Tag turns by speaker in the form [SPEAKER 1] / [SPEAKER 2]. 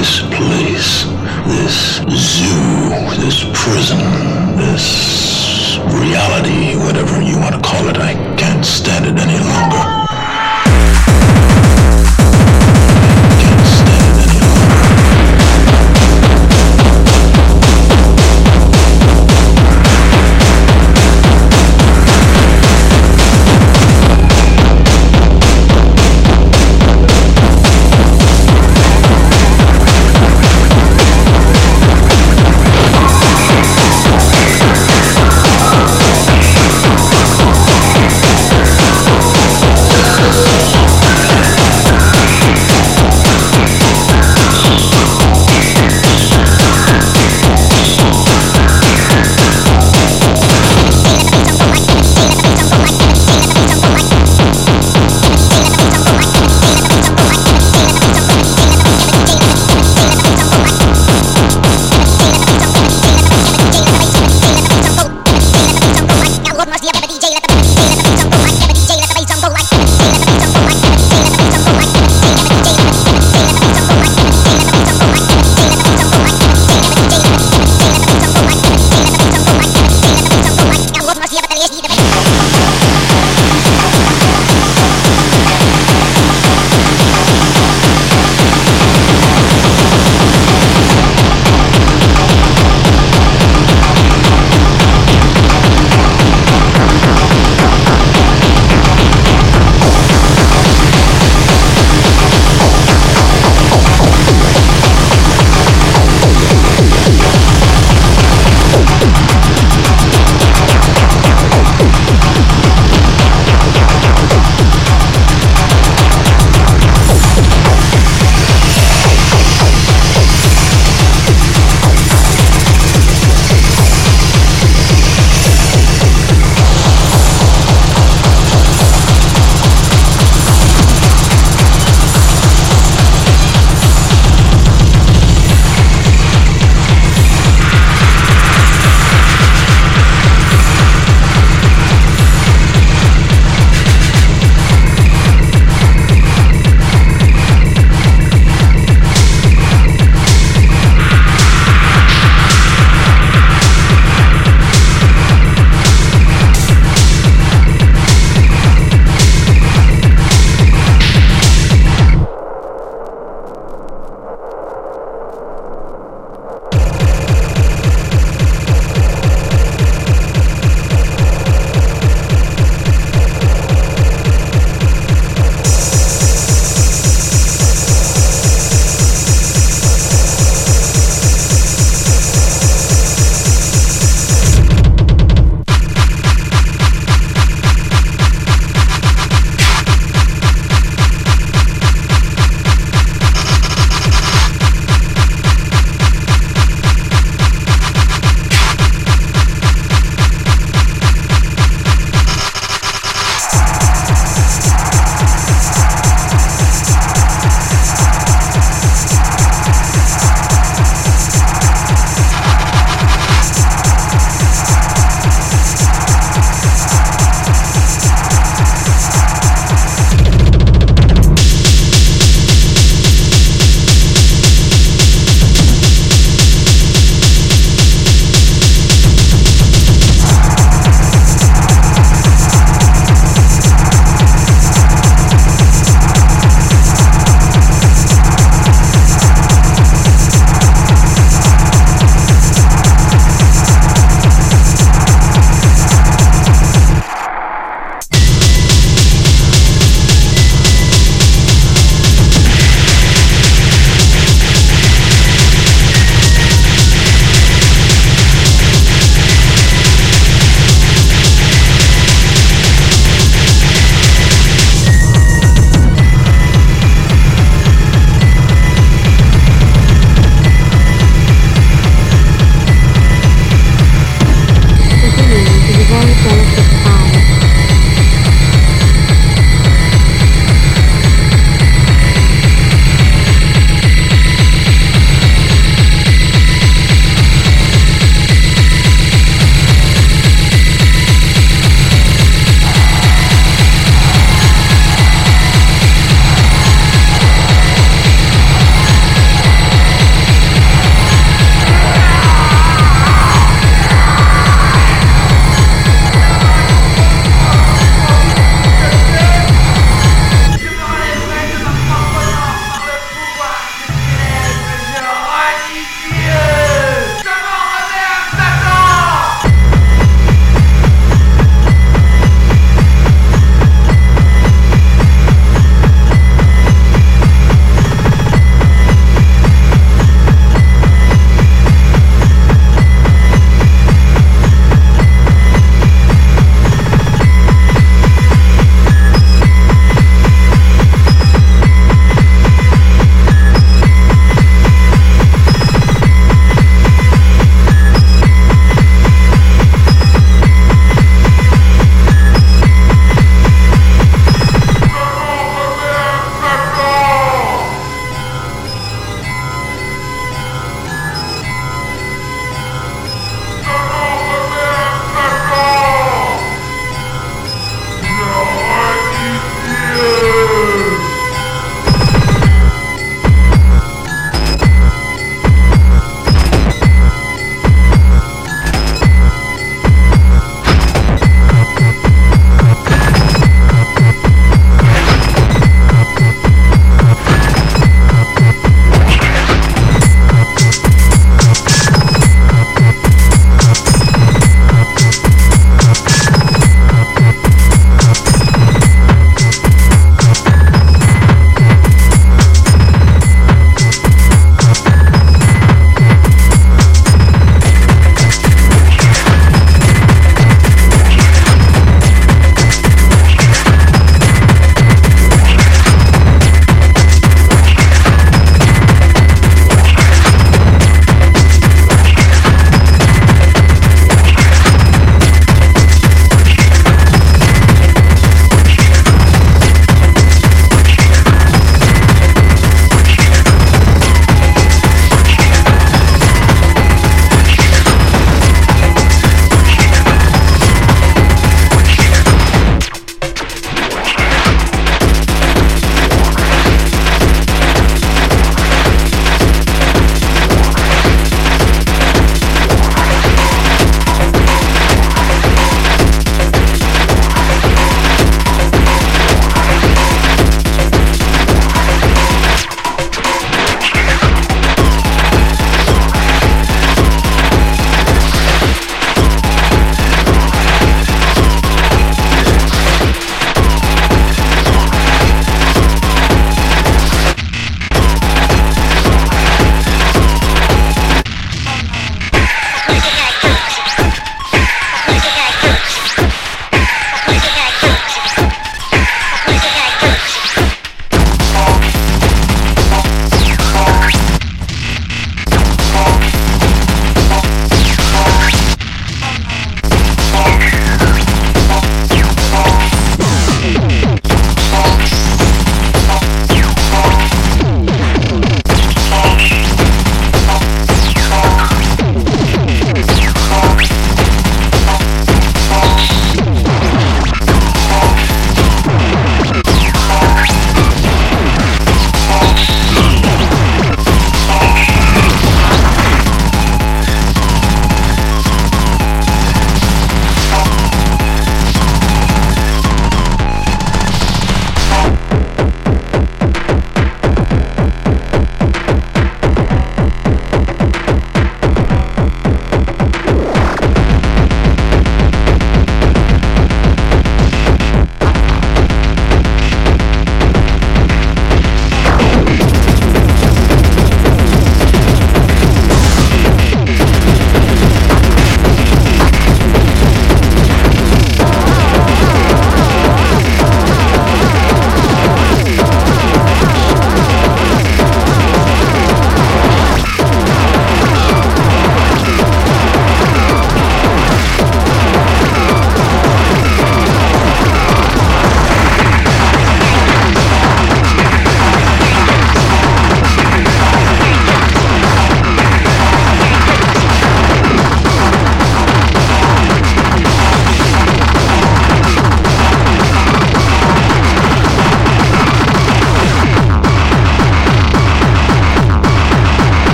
[SPEAKER 1] this place, this zoo, this prison, this reality, whatever you want to call it. I can't stand it any longer.